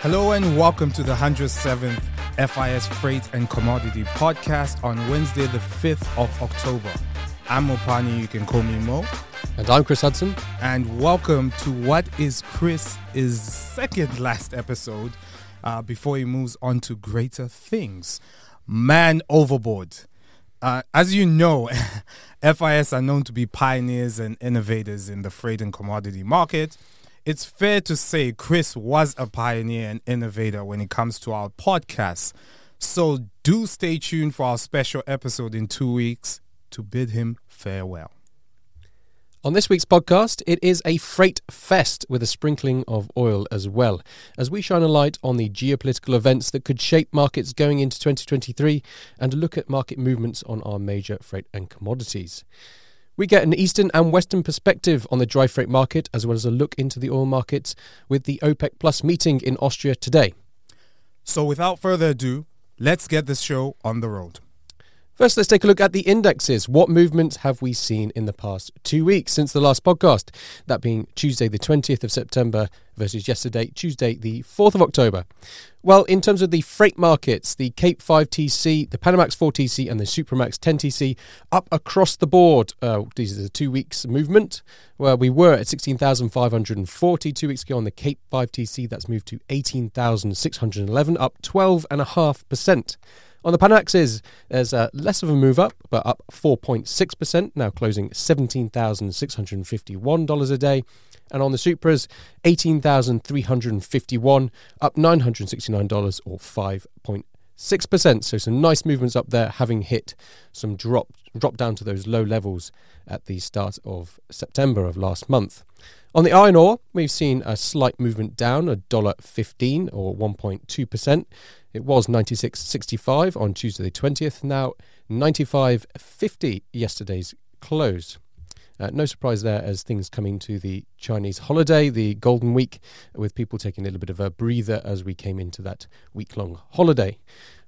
Hello and welcome to the 107th FIS Freight and Commodity Podcast on Wednesday, the 5th of October. I'm Mopani, you can call me Mo. And I'm Chris Hudson. And welcome to what is Chris's second last episode uh, before he moves on to greater things. Man overboard. Uh, as you know, FIS are known to be pioneers and innovators in the freight and commodity market. It's fair to say Chris was a pioneer and innovator when it comes to our podcast. So do stay tuned for our special episode in two weeks to bid him farewell. On this week's podcast, it is a freight fest with a sprinkling of oil as well, as we shine a light on the geopolitical events that could shape markets going into 2023 and look at market movements on our major freight and commodities. We get an Eastern and Western perspective on the dry freight market, as well as a look into the oil markets with the OPEC Plus meeting in Austria today. So, without further ado, let's get this show on the road. First, let's take a look at the indexes. What movements have we seen in the past two weeks since the last podcast? That being Tuesday, the 20th of September versus yesterday, Tuesday, the 4th of October. Well, in terms of the freight markets, the Cape 5TC, the Panamax 4TC, and the Supramax 10TC up across the board. Uh, these are the two weeks movement where we were at 16,540 two weeks ago on the Cape 5TC. That's moved to 18,611, up 12.5%. On the Panaxes, there's uh, less of a move up, but up 4.6%, now closing $17,651 a day. And on the Supras, 18,351, up $969 or 5.6%. So some nice movements up there, having hit some drop, drop down to those low levels at the start of September of last month. On the iron ore, we've seen a slight movement down, a dollar fifteen or 1.2%. It was 96.65 on Tuesday the 20th, now 95.50 yesterday's close. Uh, no surprise there as things coming to the Chinese holiday, the Golden Week, with people taking a little bit of a breather as we came into that week long holiday.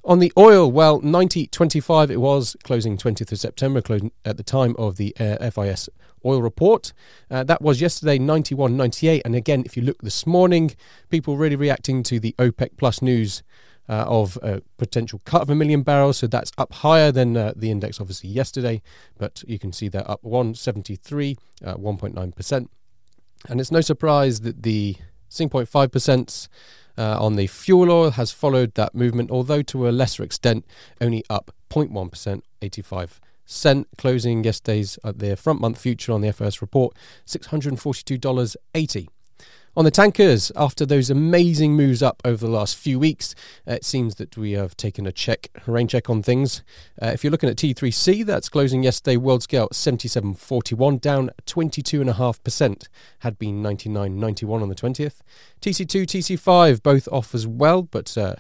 On the oil, well, 90.25 it was, closing 20th of September, closing at the time of the uh, FIS oil report. Uh, that was yesterday 91.98. And again, if you look this morning, people really reacting to the OPEC plus news uh, of a potential cut of a million barrels. So that's up higher than uh, the index, obviously, yesterday. But you can see they're up 173, uh, 1.9%. And it's no surprise that the 6.5% uh, on the fuel oil has followed that movement, although to a lesser extent, only up 0.1%, 85 cent, closing yesterday's at the front month future on the FIS report, $642.80. On the tankers, after those amazing moves up over the last few weeks, uh, it seems that we have taken a check, a rain check on things. Uh, if you're looking at T3C, that's closing yesterday world scale 77.41, down 22.5%, had been 99.91 on the 20th. TC2, TC5, both off as well, but uh,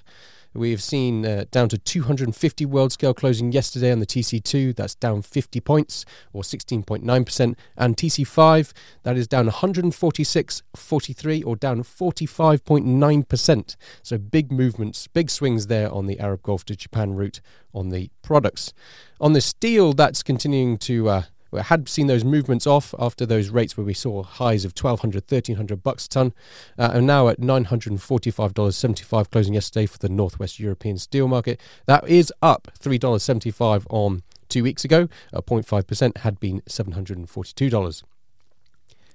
We've seen uh, down to 250 world scale closing yesterday on the TC2. That's down 50 points or 16.9%. And TC5, that is down 146.43 or down 45.9%. So big movements, big swings there on the Arab Gulf to Japan route on the products. On the steel, that's continuing to. Uh, had seen those movements off after those rates where we saw highs of 1200 1300 bucks a ton uh, and now at $945.75 closing yesterday for the northwest european steel market. That is up $3.75 on two weeks ago. At 0.5% had been $742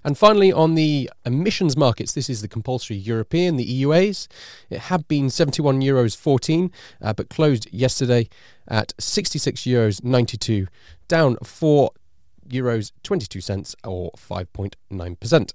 and finally, on the emissions markets, this is the compulsory European, the EUAs. It had been 71 euros 14, uh, but closed yesterday at 66 euros 92, down 4 euros 22 cents or 5.9%.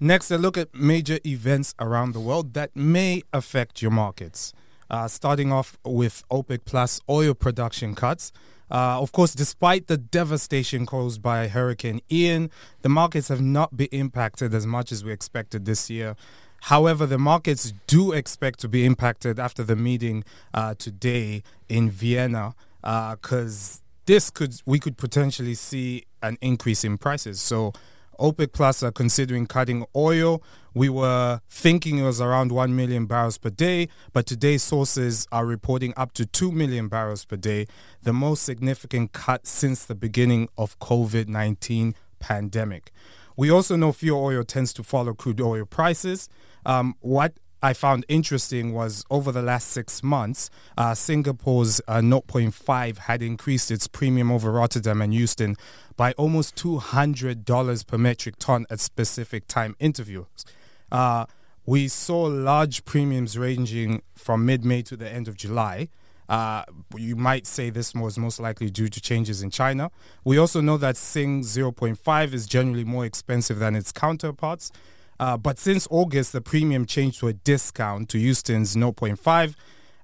Next, a look at major events around the world that may affect your markets. Uh, starting off with OPEC Plus oil production cuts. Uh, of course, despite the devastation caused by Hurricane Ian, the markets have not been impacted as much as we expected this year. However, the markets do expect to be impacted after the meeting uh, today in Vienna because uh, this could we could potentially see an increase in prices. So OPEC Plus are considering cutting oil. We were thinking it was around 1 million barrels per day, but today's sources are reporting up to 2 million barrels per day, the most significant cut since the beginning of COVID-19 pandemic. We also know fuel oil tends to follow crude oil prices. Um, what I found interesting was over the last six months, uh, Singapore's uh, 0.5 had increased its premium over Rotterdam and Houston by almost $200 per metric ton at specific time intervals. Uh, we saw large premiums ranging from mid May to the end of July. Uh, you might say this was most likely due to changes in China. We also know that Sing 0.5 is generally more expensive than its counterparts. Uh, but since August, the premium changed to a discount to Houston's 0.5,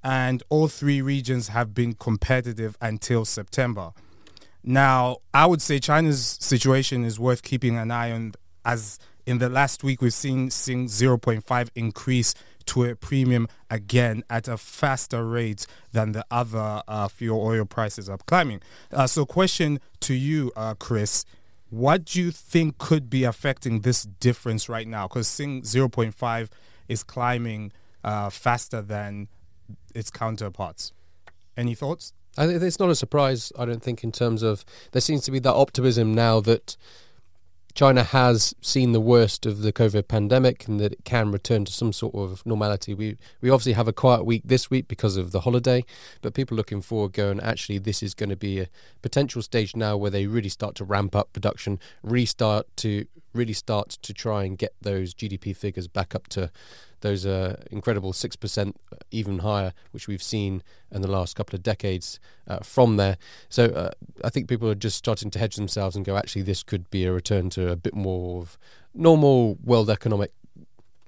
and all three regions have been competitive until September. Now, I would say China's situation is worth keeping an eye on, as in the last week we've seen Sing 0.5 increase to a premium again at a faster rate than the other uh, fuel oil prices are climbing. Uh, so, question to you, uh, Chris what do you think could be affecting this difference right now? Because Sing 0.5 is climbing uh, faster than its counterparts. Any thoughts? I it's not a surprise. I don't think in terms of there seems to be that optimism now that China has seen the worst of the COVID pandemic and that it can return to some sort of normality. We we obviously have a quiet week this week because of the holiday, but people looking forward going, actually, this is going to be a potential stage now where they really start to ramp up production, restart to really start to try and get those GDP figures back up to those uh, incredible 6%, uh, even higher, which we've seen in the last couple of decades uh, from there. So uh, I think people are just starting to hedge themselves and go, actually, this could be a return to a bit more of normal world economic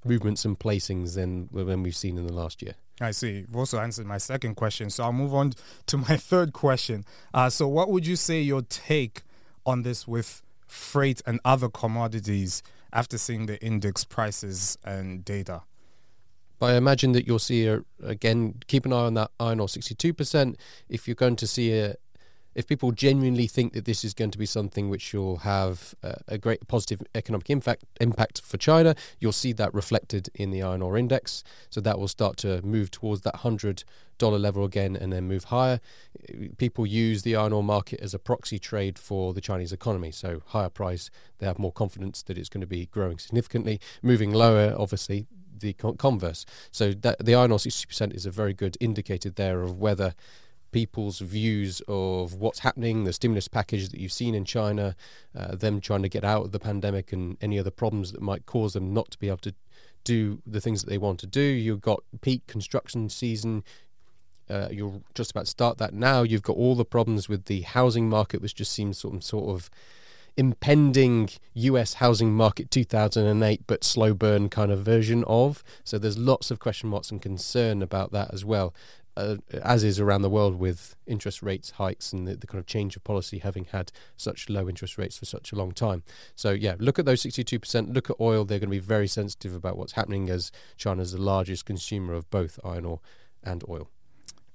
movements and placings than, than we've seen in the last year. I see. You've also answered my second question. So I'll move on to my third question. Uh, so, what would you say your take on this with freight and other commodities after seeing the index prices and data? But I imagine that you'll see a, again. Keep an eye on that iron ore sixty-two percent. If you're going to see a, if people genuinely think that this is going to be something which will have a, a great positive economic impact impact for China, you'll see that reflected in the iron ore index. So that will start to move towards that hundred dollar level again, and then move higher. People use the iron ore market as a proxy trade for the Chinese economy. So higher price, they have more confidence that it's going to be growing significantly. Moving lower, obviously, the converse. So that, the iron ore 60% is a very good indicator there of whether people's views of what's happening, the stimulus package that you've seen in China, uh, them trying to get out of the pandemic and any other problems that might cause them not to be able to do the things that they want to do. You've got peak construction season. Uh, you're just about to start that now. You've got all the problems with the housing market, which just seems of, sort of impending US housing market 2008 but slow burn kind of version of. So there's lots of question marks and concern about that as well. Uh, as is around the world with interest rates hikes and the, the, kind of change of policy having had such low interest rates for such a long time. So yeah, look at those 62%. Look at oil. They're going to be very sensitive about what's happening as China's the largest consumer of both iron ore and oil.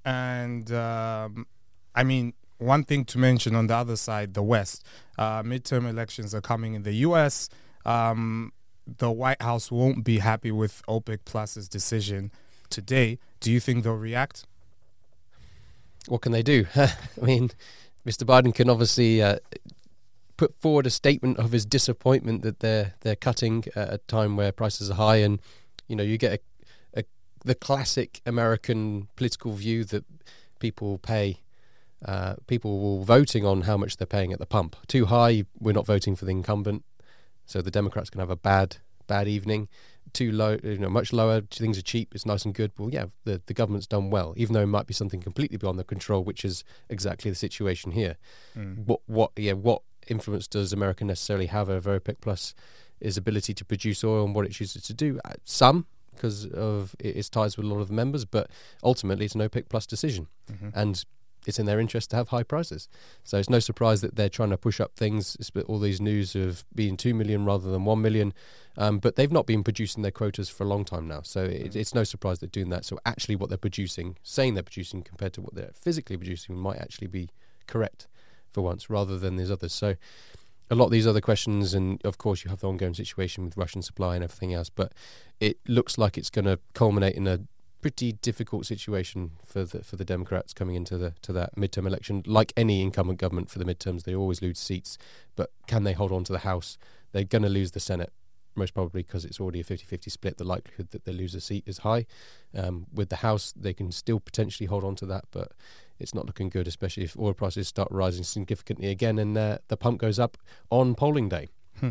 And um, I mean, one thing to mention on the other side, the West, uh, midterm elections are coming in the U.S. Um, the White House won't be happy with OPEC Plus's decision today. Do you think they'll react? What can they do? I mean, Mr. Biden can obviously uh, put forward a statement of his disappointment that they're they're cutting at a time where prices are high, and you know you get a, a the classic American political view that people pay uh, people will voting on how much they're paying at the pump. Too high, we're not voting for the incumbent, so the Democrats can have a bad bad evening. Too low, you know, much lower. Things are cheap. It's nice and good. Well, yeah, the the government's done well, even though it might be something completely beyond their control, which is exactly the situation here. Mm. What what yeah what influence does America necessarily have over OPEC Plus? Is ability to produce oil and what it chooses to do. Uh, some because of its ties with a lot of the members, but ultimately it's an OPEC Plus decision, mm-hmm. and it's in their interest to have high prices. So it's no surprise that they're trying to push up things. all these news of being two million rather than one million, um, but they've not been producing their quotas for a long time now. So it, it's no surprise they're doing that. So actually, what they're producing, saying they're producing compared to what they're physically producing, might actually be correct for once, rather than these others. So a lot of these other questions, and of course, you have the ongoing situation with Russian supply and everything else. But it looks like it's going to culminate in a pretty difficult situation for the for the Democrats coming into the to that midterm election. Like any incumbent government for the midterms, they always lose seats, but can they hold on to the House? They're going to lose the Senate. most probably because it's already a 50-50 split. The likelihood that they lose a seat is high. Um, with the House, they can still potentially hold on to that, but it's not looking good, especially if oil prices start rising significantly again and uh, the pump goes up on polling day. Hmm.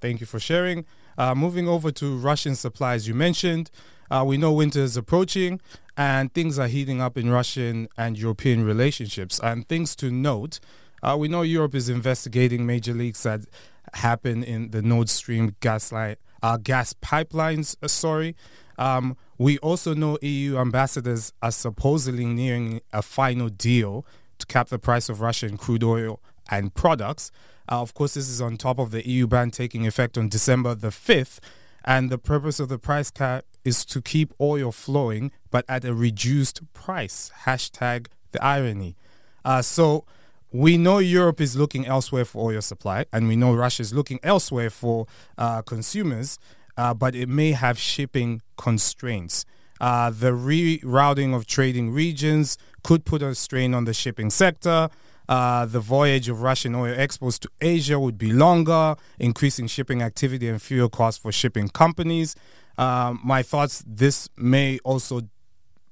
Thank you for sharing. Uh, moving over to Russian supplies, you mentioned. Uh, we know winter is approaching and things are heating up in Russian and European relationships. And things to note uh, we know Europe is investigating major leaks that happen in the Nord Stream gas line, uh, gas pipelines. Uh, sorry. Um, we also know EU ambassadors are supposedly nearing a final deal to cap the price of Russian crude oil and products. Uh, of course, this is on top of the EU ban taking effect on December the 5th. And the purpose of the price cap is to keep oil flowing, but at a reduced price. Hashtag the irony. Uh, so we know Europe is looking elsewhere for oil supply, and we know Russia is looking elsewhere for uh, consumers, uh, but it may have shipping constraints. Uh, the rerouting of trading regions could put a strain on the shipping sector. Uh, the voyage of Russian oil exports to Asia would be longer, increasing shipping activity and fuel costs for shipping companies. Um, my thoughts this may also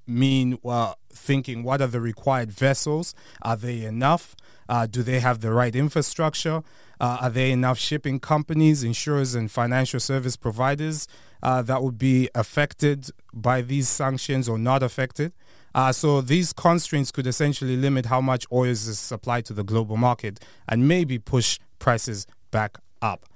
mean well, thinking what are the required vessels? Are they enough? Uh, do they have the right infrastructure? Uh, are there enough shipping companies, insurers, and financial service providers uh, that would be affected by these sanctions or not affected? Uh, so these constraints could essentially limit how much oil is supplied to the global market and maybe push prices back up.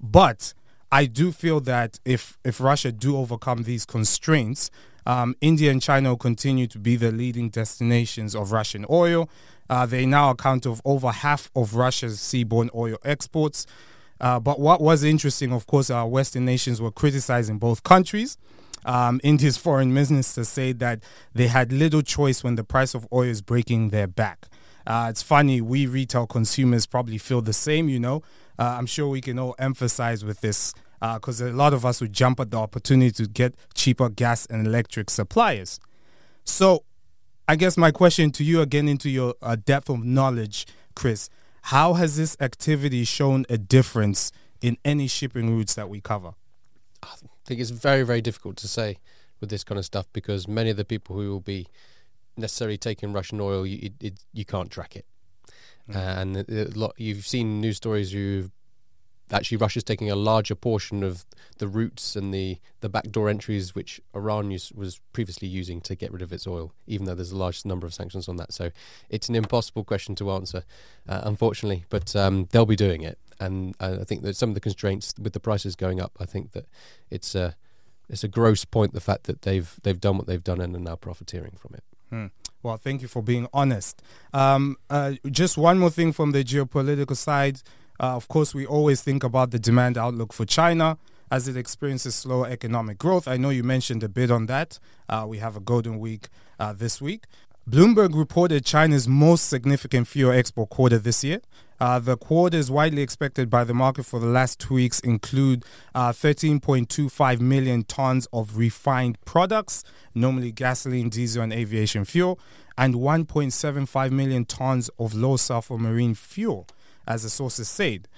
But I do feel that if if Russia do overcome these constraints, um, India and China will continue to be the leading destinations of Russian oil. Uh, they now account of over half of Russia's seaborne oil exports. Uh, but what was interesting, of course, our Western nations were criticizing both countries. Um, India's foreign minister said that they had little choice when the price of oil is breaking their back. Uh, it's funny, we retail consumers probably feel the same, you know. Uh, I'm sure we can all emphasize with this because uh, a lot of us would jump at the opportunity to get cheaper gas and electric suppliers. So, I guess my question to you, again, into your uh, depth of knowledge, Chris, how has this activity shown a difference in any shipping routes that we cover? I think it's very, very difficult to say with this kind of stuff because many of the people who will be necessarily taking Russian oil, you, it, you can't track it. Mm. And a lot, you've seen news stories who've actually Russia's taking a larger portion of the routes and the, the backdoor entries which Iran use, was previously using to get rid of its oil, even though there's a large number of sanctions on that. So it's an impossible question to answer, uh, unfortunately, but um, they'll be doing it. And I think that some of the constraints with the prices going up, I think that it's a it's a gross point the fact that they've they've done what they've done and are now profiteering from it. Hmm. Well, thank you for being honest. Um, uh, just one more thing from the geopolitical side. Uh, of course, we always think about the demand outlook for China as it experiences slower economic growth. I know you mentioned a bit on that. Uh, we have a golden week uh, this week. Bloomberg reported China's most significant fuel export quarter this year. Uh, the quarters widely expected by the market for the last two weeks include uh, 13.25 million tons of refined products, normally gasoline, diesel, and aviation fuel, and 1.75 million tons of low sulfur marine fuel as the sources said.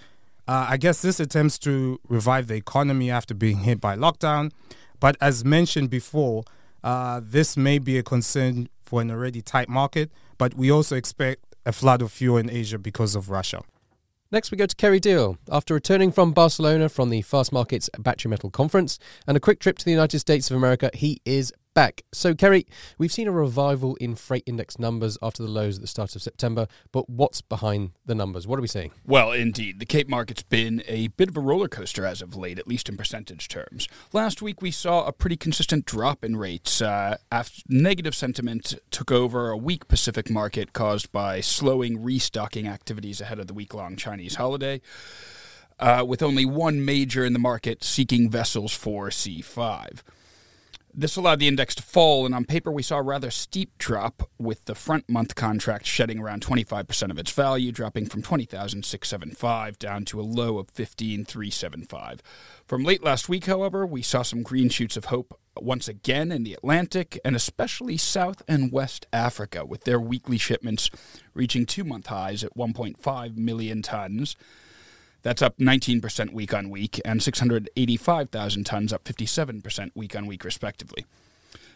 Uh, I guess this attempts to revive the economy after being hit by lockdown. But as mentioned before, uh, this may be a concern for an already tight market, but we also expect a flood of fuel in Asia because of Russia. Next, we go to Kerry Deal. After returning from Barcelona from the Fastmarkets Battery Metal Conference and a quick trip to the United States of America, he is back. So, Kerry, we've seen a revival in freight index numbers after the lows at the start of September, but what's behind the numbers? What are we seeing? Well, indeed. The Cape market's been a bit of a roller coaster as of late, at least in percentage terms. Last week, we saw a pretty consistent drop in rates uh, after negative sentiment took over a weak Pacific market caused by slowing restocking activities ahead of the week long Chinese holiday. Uh, with only one major in the market seeking vessels for C5. This allowed the index to fall, and on paper, we saw a rather steep drop, with the front month contract shedding around 25% of its value, dropping from 20,675 down to a low of 15,375. From late last week, however, we saw some green shoots of hope once again in the Atlantic, and especially South and West Africa, with their weekly shipments reaching two month highs at 1.5 million tons. That's up 19% week on week, and 685,000 tons, up 57% week on week, respectively.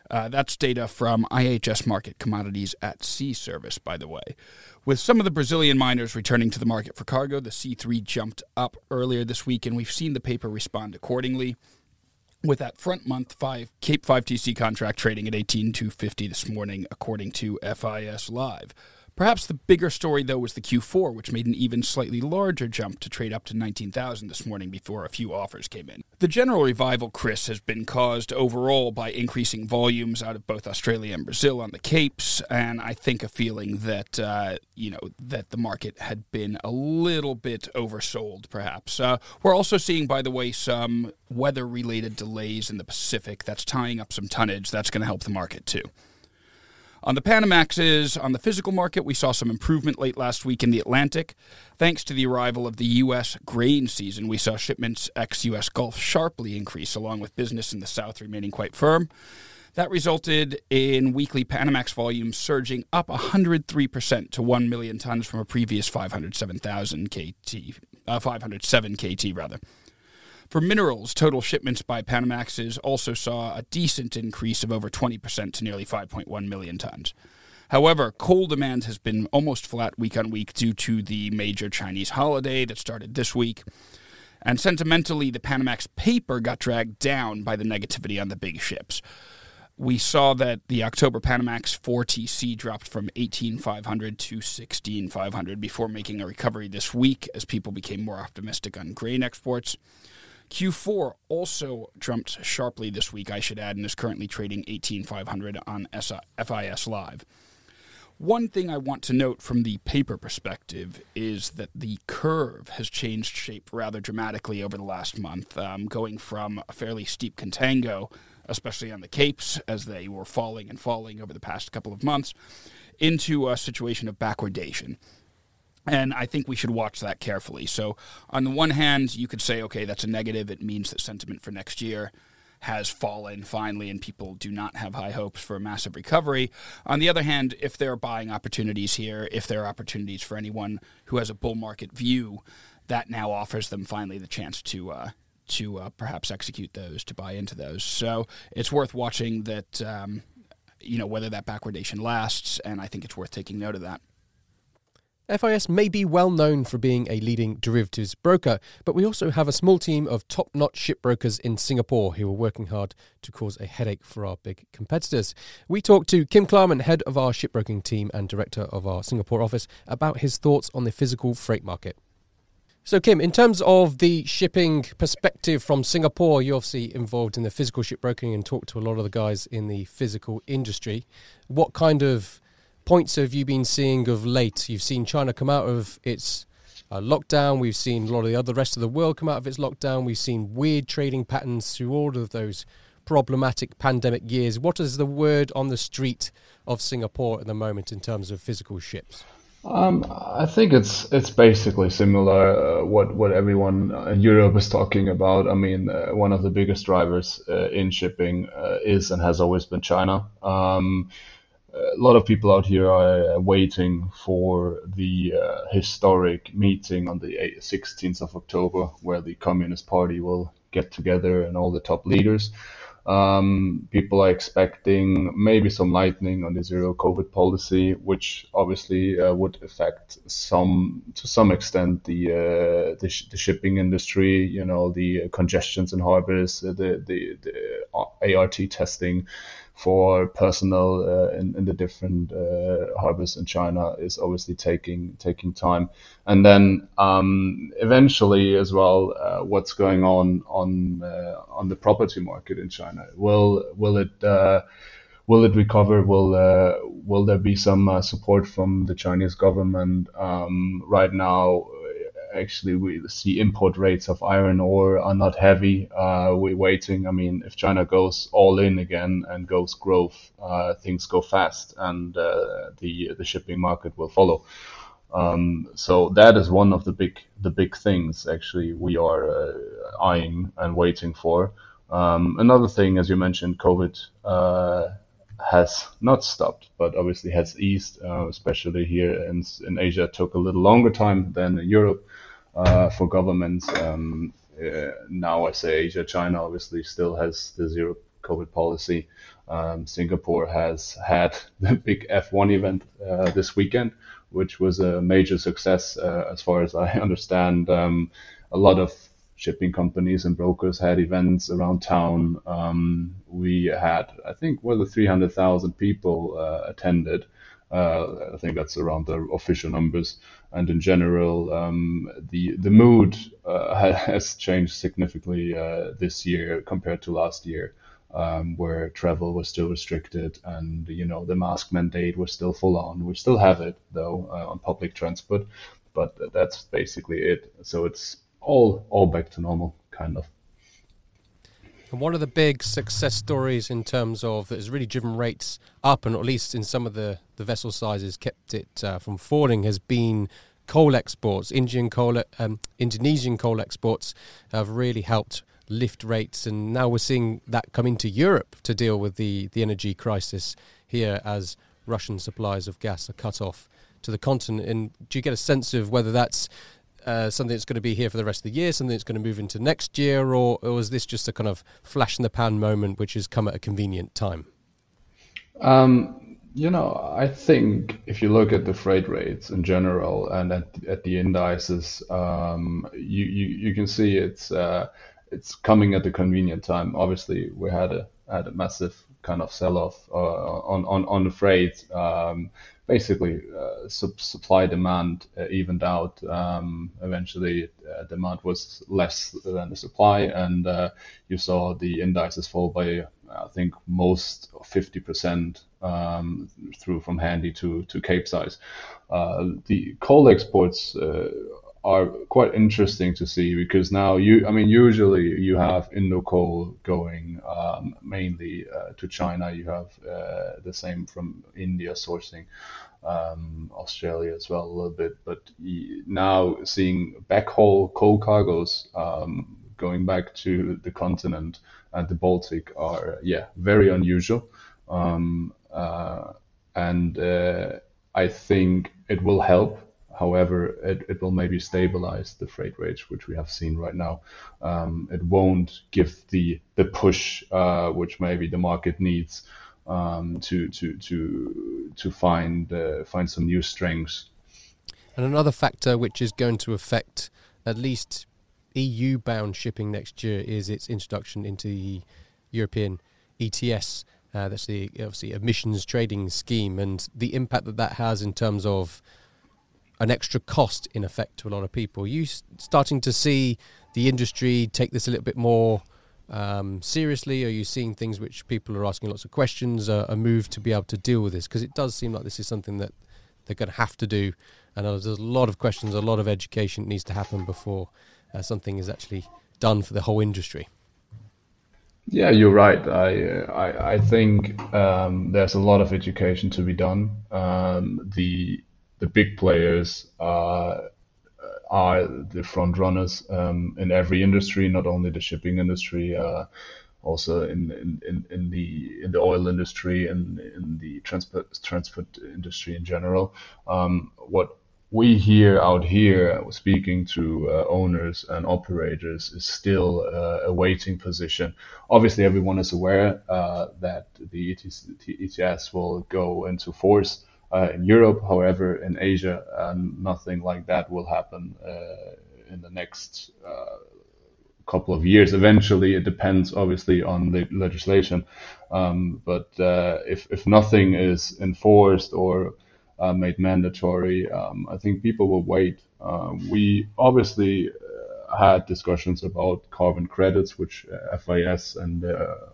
Uh, that's data from IHS Markit Commodities at Sea Service, by the way. With some of the Brazilian miners returning to the market for cargo, the C3 jumped up earlier this week, and we've seen the paper respond accordingly. With that front month five Cape 5 TC contract trading at 18250 this morning, according to FIS Live. Perhaps the bigger story, though, was the Q4, which made an even slightly larger jump to trade up to 19,000 this morning before a few offers came in. The general revival, Chris, has been caused overall by increasing volumes out of both Australia and Brazil on the Capes, and I think a feeling that, uh, you know, that the market had been a little bit oversold, perhaps. Uh, we're also seeing, by the way, some weather-related delays in the Pacific that's tying up some tonnage. That's going to help the market, too. On the Panamaxes, on the physical market, we saw some improvement late last week in the Atlantic. Thanks to the arrival of the U.S. grain season, we saw shipments ex U.S. Gulf sharply increase, along with business in the South remaining quite firm. That resulted in weekly Panamax volumes surging up 103% to 1 million tons from a previous 507,000 KT, uh, 507 KT rather. For minerals, total shipments by Panamaxes also saw a decent increase of over 20% to nearly 5.1 million tons. However, coal demand has been almost flat week on week due to the major Chinese holiday that started this week. And sentimentally, the Panamax paper got dragged down by the negativity on the big ships. We saw that the October Panamax 4TC dropped from 18,500 to 16,500 before making a recovery this week as people became more optimistic on grain exports. Q4 also jumped sharply this week, I should add, and is currently trading 18,500 on FIS Live. One thing I want to note from the paper perspective is that the curve has changed shape rather dramatically over the last month, um, going from a fairly steep contango, especially on the capes as they were falling and falling over the past couple of months, into a situation of backwardation. And I think we should watch that carefully. So, on the one hand, you could say, okay, that's a negative. It means that sentiment for next year has fallen finally, and people do not have high hopes for a massive recovery. On the other hand, if there are buying opportunities here, if there are opportunities for anyone who has a bull market view, that now offers them finally the chance to. Uh, to uh, perhaps execute those, to buy into those. So it's worth watching that, um, you know, whether that backwardation lasts, and I think it's worth taking note of that. FIS may be well known for being a leading derivatives broker, but we also have a small team of top notch shipbrokers in Singapore who are working hard to cause a headache for our big competitors. We talked to Kim Klarmann, head of our shipbroking team and director of our Singapore office, about his thoughts on the physical freight market. So, Kim, in terms of the shipping perspective from Singapore, you're obviously involved in the physical shipbroking and talk to a lot of the guys in the physical industry. What kind of points have you been seeing of late? You've seen China come out of its uh, lockdown. We've seen a lot of the other rest of the world come out of its lockdown. We've seen weird trading patterns through all of those problematic pandemic years. What is the word on the street of Singapore at the moment in terms of physical ships? Um, I think it's it's basically similar uh, what what everyone in Europe is talking about. I mean, uh, one of the biggest drivers uh, in shipping uh, is and has always been China. Um, a lot of people out here are uh, waiting for the uh, historic meeting on the 16th of October, where the Communist Party will get together and all the top leaders. Um, people are expecting maybe some lightning on the zero COVID policy, which obviously uh, would affect some, to some extent, the uh, the, sh- the, shipping industry. You know, the congestions in harbors, the the, the ART testing for personnel uh, in, in the different uh, harbors in China is obviously taking taking time, and then um, eventually as well, uh, what's going on on uh, on the property market in China? Will will it uh, will it recover? Will uh, will there be some support from the Chinese government? Um, right now, actually we see import rates of iron ore are not heavy. Uh, we're waiting. I mean, if China goes all in again and goes growth, uh, things go fast, and uh, the the shipping market will follow. Um, so that is one of the big the big things actually we are uh, eyeing and waiting for. Um, another thing, as you mentioned, COVID uh, has not stopped, but obviously has eased, uh, especially here in, in Asia. It took a little longer time than in Europe. Uh, for governments. Um, uh, now I say Asia, China obviously still has the zero COVID policy. Um, Singapore has had the big F1 event uh, this weekend, which was a major success uh, as far as I understand. Um, a lot of shipping companies and brokers had events around town. Um, we had, I think, well, 300,000 people uh, attended. Uh, I think that's around the official numbers. And in general, um, the the mood uh, has changed significantly uh, this year compared to last year, um, where travel was still restricted and you know the mask mandate was still full on. We still have it though uh, on public transport, but that's basically it. So it's all all back to normal, kind of. And one of the big success stories in terms of that has really driven rates up, and at least in some of the, the vessel sizes kept it uh, from falling, has been coal exports. Indian coal, um, Indonesian coal exports have really helped lift rates, and now we're seeing that come into Europe to deal with the, the energy crisis here as Russian supplies of gas are cut off to the continent. And do you get a sense of whether that's uh, something that's going to be here for the rest of the year, something that's going to move into next year, or, or is this just a kind of flash in the pan moment which has come at a convenient time? Um, you know, I think if you look at the freight rates in general and at, at the indices, um, you, you, you can see it's uh, it's coming at a convenient time. Obviously, we had a had a massive kind of sell off uh, on on on the freight. Um, basically uh, supply demand uh, evened out. Um, eventually, uh, demand was less than the supply, and uh, you saw the indices fall by I think most 50% um, through from Handy to to Capesize. Uh, the coal exports uh, are quite interesting to see because now you, I mean, usually you have Indo coal going um, mainly uh, to China. You have uh, the same from India sourcing, um, Australia as well a little bit. But now seeing backhaul coal cargoes um, going back to the continent and the Baltic are, yeah, very unusual. Um, uh, and uh, I think it will help However, it, will maybe stabilize the freight rates, which we have seen right now. Um, it won't give the the push uh, which maybe the market needs um, to to to to find uh, find some new strengths. And another factor which is going to affect at least EU bound shipping next year is its introduction into the European ETS. Uh, that's the obviously emissions trading scheme and the impact that that has in terms of an extra cost in effect to a lot of people. Are you starting to see the industry take this a little bit more um, seriously? Are you seeing things which people are asking lots of questions, uh, a move to be able to deal with this? Because it does seem like this is something that they're going to have to do, and there's a lot of questions, a lot of education needs to happen before uh, something is actually done for the whole industry. Yeah, you're right. I I, I think um, there's a lot of education to be done. Um, the the big players are are the front runners um, in every industry, not only the shipping industry, uh, also in, in, in the in the oil industry and in the transport transport industry in general. Um, what we hear out here, speaking to uh, owners and operators, is still uh, a waiting position. Obviously, everyone is aware uh, that the ETS, ETS will go into force in Europe. However, in Asia, uh, nothing like that will happen uh, in the next couple of years. Eventually, it depends obviously on the legislation. Um, but if if nothing is enforced or uh, made mandatory. Um, I think people will wait. Uh, we obviously uh, had discussions about carbon credits, which FIS and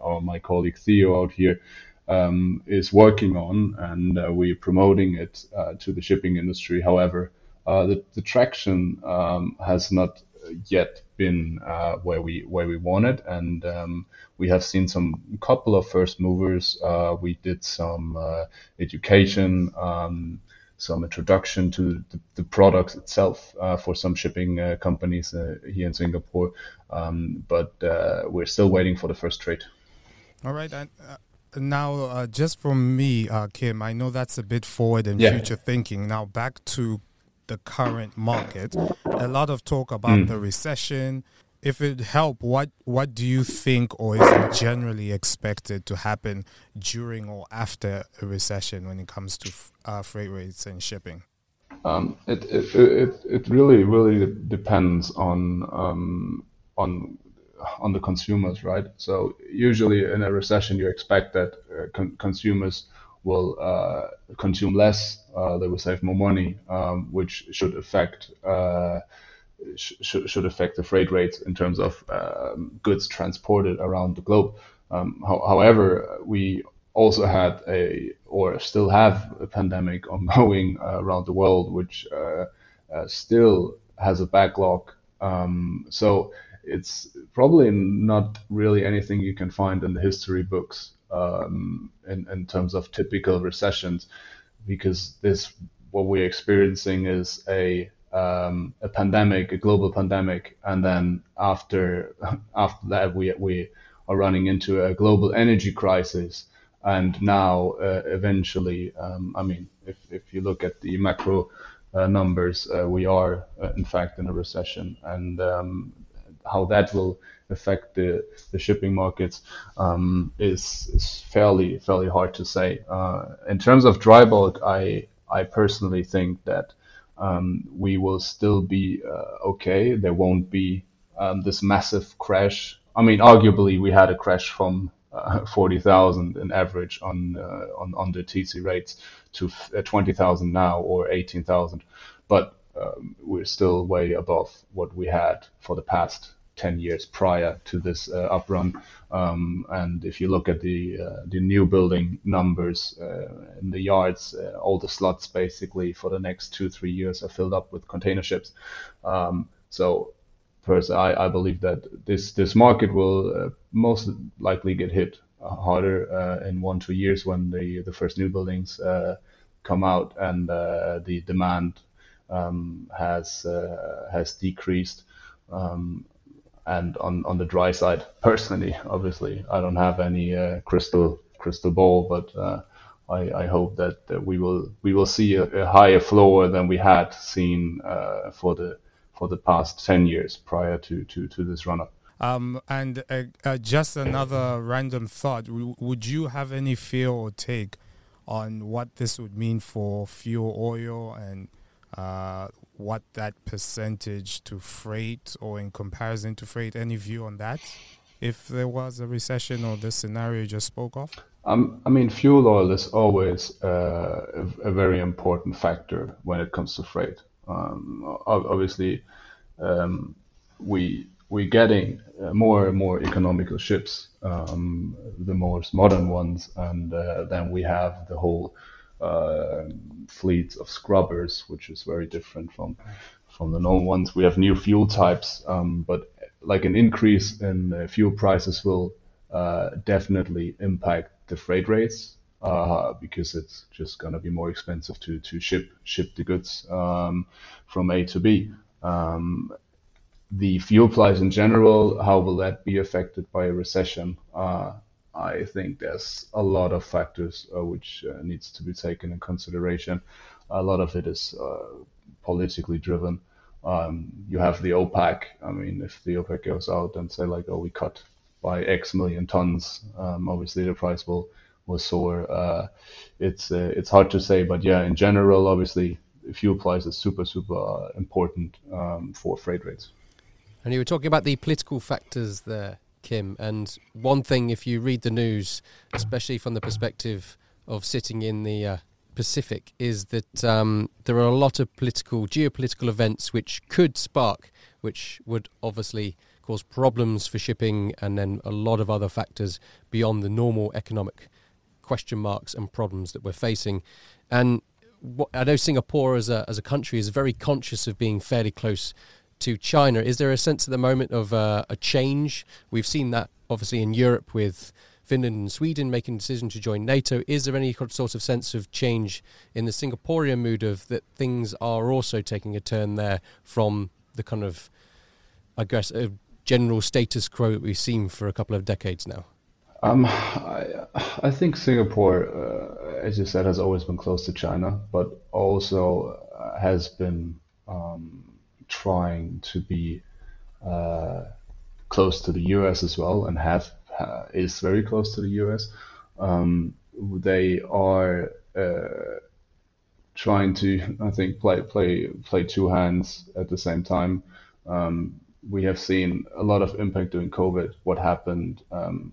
our, my colleague Theo out here um, is working on, and uh, we're promoting it uh, to the shipping industry. However, uh, the, the traction um, has not yet been uh, where we where we wanted, and um, we have seen some couple of first movers. Uh, we did some uh, education. Um, some introduction to the, the products itself for some shipping companies here in Singapore, um, but we're still waiting for the first trade. All right, and, now, uh, just from me, uh, Kim, I know that's a bit forward and yeah. future thinking. Now, back to the current market. A lot of talk about mm. the recession. If it help, what what do you think, or is generally expected to happen during or after a recession when it comes to uh, freight rates and shipping? Um, it, it, it it really really depends on um, on on the consumers, right? So usually in a recession, you expect that uh, con- consumers will uh, consume less, uh, they will save more money, um, which should affect uh, sh- should affect the freight rates in terms of um, goods transported around the globe. Um, ho- however, we also had a or still have a pandemic ongoing around the world, which uh, uh, still has a backlog. Um, so it's probably not really anything you can find in the history books um, in, in terms of typical recessions, because this what we're experiencing is a um, a pandemic, a global pandemic, and then after after that we we are running into a global energy crisis, and now uh, eventually, um, I mean, if if you look at the macro uh, numbers, uh, we are uh, in fact in a recession, and um, how that will affect the, the shipping markets um, is, is fairly fairly hard to say. Uh, in terms of dry bulk, I I personally think that um, we will still be uh, okay. There won't be um, this massive crash. I mean, arguably, we had a crash from uh, 40,000 in average on, uh, on on the TC rates to uh, 20,000 now or 18,000, but um, we're still way above what we had for the past 10 years prior to this uh, uprun. Um, and if you look at the uh, the new building numbers uh, in the yards, uh, all the slots basically for the next two three years are filled up with container ships. Um, so first, I, I believe that this this market will uh, most likely get hit harder uh, in one two years when the the first new buildings come out and the demand um, has has decreased. Um, and on, on the dry side, personally, obviously, I don't have any uh, crystal crystal ball, but uh, I, I hope that, that we will we will see a, a higher floor than we had seen uh, for the for the past ten years prior to to, to this run up. Um, and uh, uh, just another random thought: Would you have any feel or take on what this would mean for fuel oil and uh, what that percentage to freight or in comparison to freight? Any view on that? If there was a recession or the scenario you just spoke of? Um, I mean, fuel oil is always uh, a, very important factor when it comes to freight. Um, obviously, um, we we're getting uh, more and more economical ships, um, the most modern ones, and uh, then we have the whole uh, fleets of scrubbers, which is very different from from the known ones. We have new fuel types, um, but like an increase in uh, fuel prices will uh, definitely impact the freight rates uh, because it's just going to be more expensive to to ship ship the goods um, from A to B. Um, the fuel price in general, how will that be affected by a recession? Uh, I think there's a lot of factors uh, which uh, needs to be taken in consideration. A lot of it is uh, politically driven. Um, you have the OPEC. I mean, if the OPEC goes out and say like, "Oh, we cut by X million tons," um, obviously the price will will soar. Uh, it's uh, it's hard to say, but yeah, in general, obviously, fuel price is super super uh, important um, for freight rates. And you were talking about the political factors there. Kim. And one thing, if you read the news, especially from the perspective of sitting in the uh, Pacific, is that um, there are a lot of political, geopolitical events which could spark, which would obviously cause problems for shipping, and then a lot of other factors beyond the normal economic question marks and problems that we're facing. And what, I know Singapore as a as a country is very conscious of being fairly close to China. Is there a sense at the moment of uh, a change? We've seen that obviously in Europe with Finland and Sweden making a decision to join NATO. Is there any sort of sense of change in the Singaporean mood of that things are also taking a turn there from the kind of, I guess, a general status quo that we've seen for a couple of decades now? Um, I, I think Singapore, uh, as you said, has always been close to China, but also uh, has been um, trying to be uh, close to the US as well and have uh, is very close to the US. Um, they are uh, trying to, I think, play play play two hands at the same time. Um, we have seen a lot of impact during COVID. What happened um,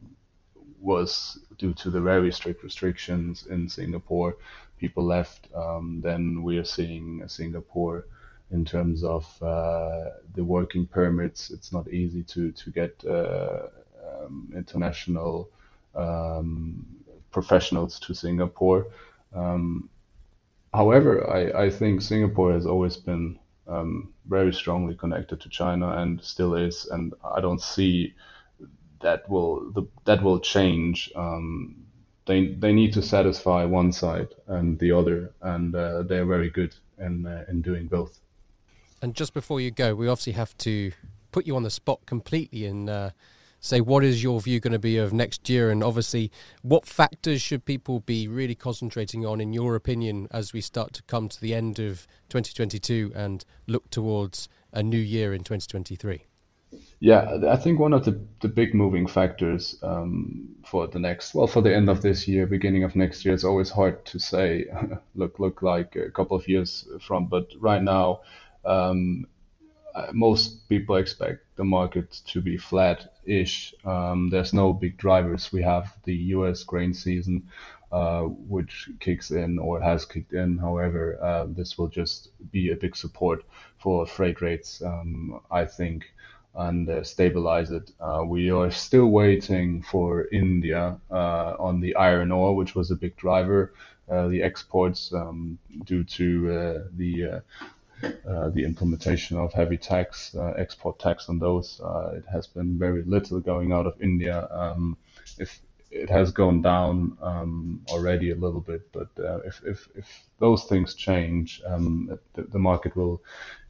was due to the very strict restrictions in Singapore. People left. Um, then we are seeing Singapore in terms of uh, the working permits. It's not easy to to get uh, um, international um, professionals to Singapore. Um, however, I, I think Singapore has always been um, very strongly connected to China and still is, and I don't see that will the, that will change. Um, they they need to satisfy one side and the other, and uh, they're very good in uh, in doing both. And just before you go, we obviously have to put you on the spot completely and uh, say what is your view going to be of next year, and obviously what factors should people be really concentrating on, in your opinion, as we start to come to the end of 2022 and look towards a new year in 2023. Yeah, I think one of the, the big moving factors um, for the next, well, for the end of this year, beginning of next year, it's always hard to say, look, look like a couple of years from, but right now, um, uh, most people expect the market to be flat-ish. Um, there's no big drivers. We have the U.S. grain season, uh, which kicks in or has kicked in. However, uh, this will just be a big support for freight rates, um, I think, and uh, stabilize it. Uh, we are still waiting for India uh, on the iron ore, which was a big driver. the exports um, due to the uh, the implementation of heavy tax, uh, export tax on those. Uh, it has been very little going out of India. Um, if it has gone down um, already a little bit, but uh, if, if, if those things change, um, the, the, market will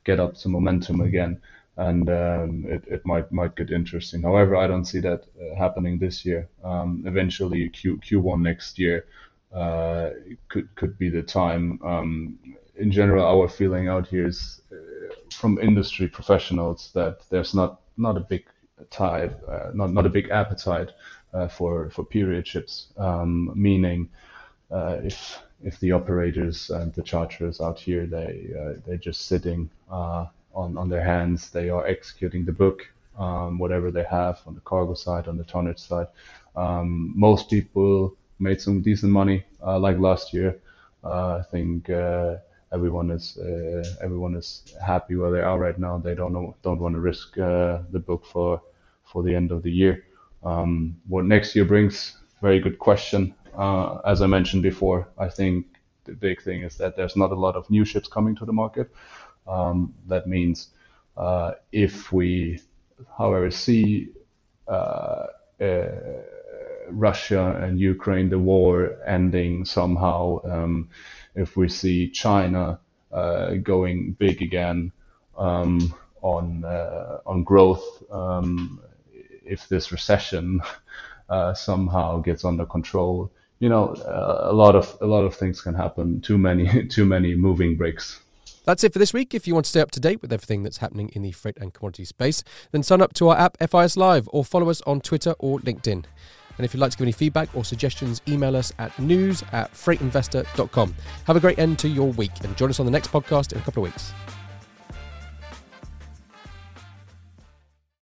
get up some momentum again, and um, it, it might might get interesting. However, I don't see that happening this year. Um, eventually, Q Q1 next year uh, could could be the time. Um, in general, our feeling out here is uh, from industry professionals that there's not not a big tide, uh, not not a big appetite uh, for for period ships. Um, meaning, uh, if if the operators and the charterers out here they uh, they're just sitting uh, on on their hands, they are executing the book, um, whatever they have on the cargo side, on the tonnage side. Um, most people made some decent money, like last year. I think everyone is uh, everyone is happy where they are right now. They don't know, don't want to risk uh, the book for for the end of the year. Um, what next year brings? Very good question. Uh, as I mentioned before, I think the big thing is that there's not a lot of new ships coming to the market. Um, that means uh, if we, however, see uh, uh, Russia and Ukraine, the war ending somehow. Um, if we see China uh, going big again um, on uh, on growth, um, if this recession uh, somehow gets under control, you know, a lot of a lot of things can happen. Too many too many moving bricks. That's it for this week. If you want to stay up to date with everything that's happening in the freight and commodity space, then sign up to our app FIS Live or follow us on Twitter or LinkedIn. And if you'd like to give any feedback or suggestions, email us at news at freightinvestor.com. Have a great end to your week and join us on the next podcast in a couple of weeks.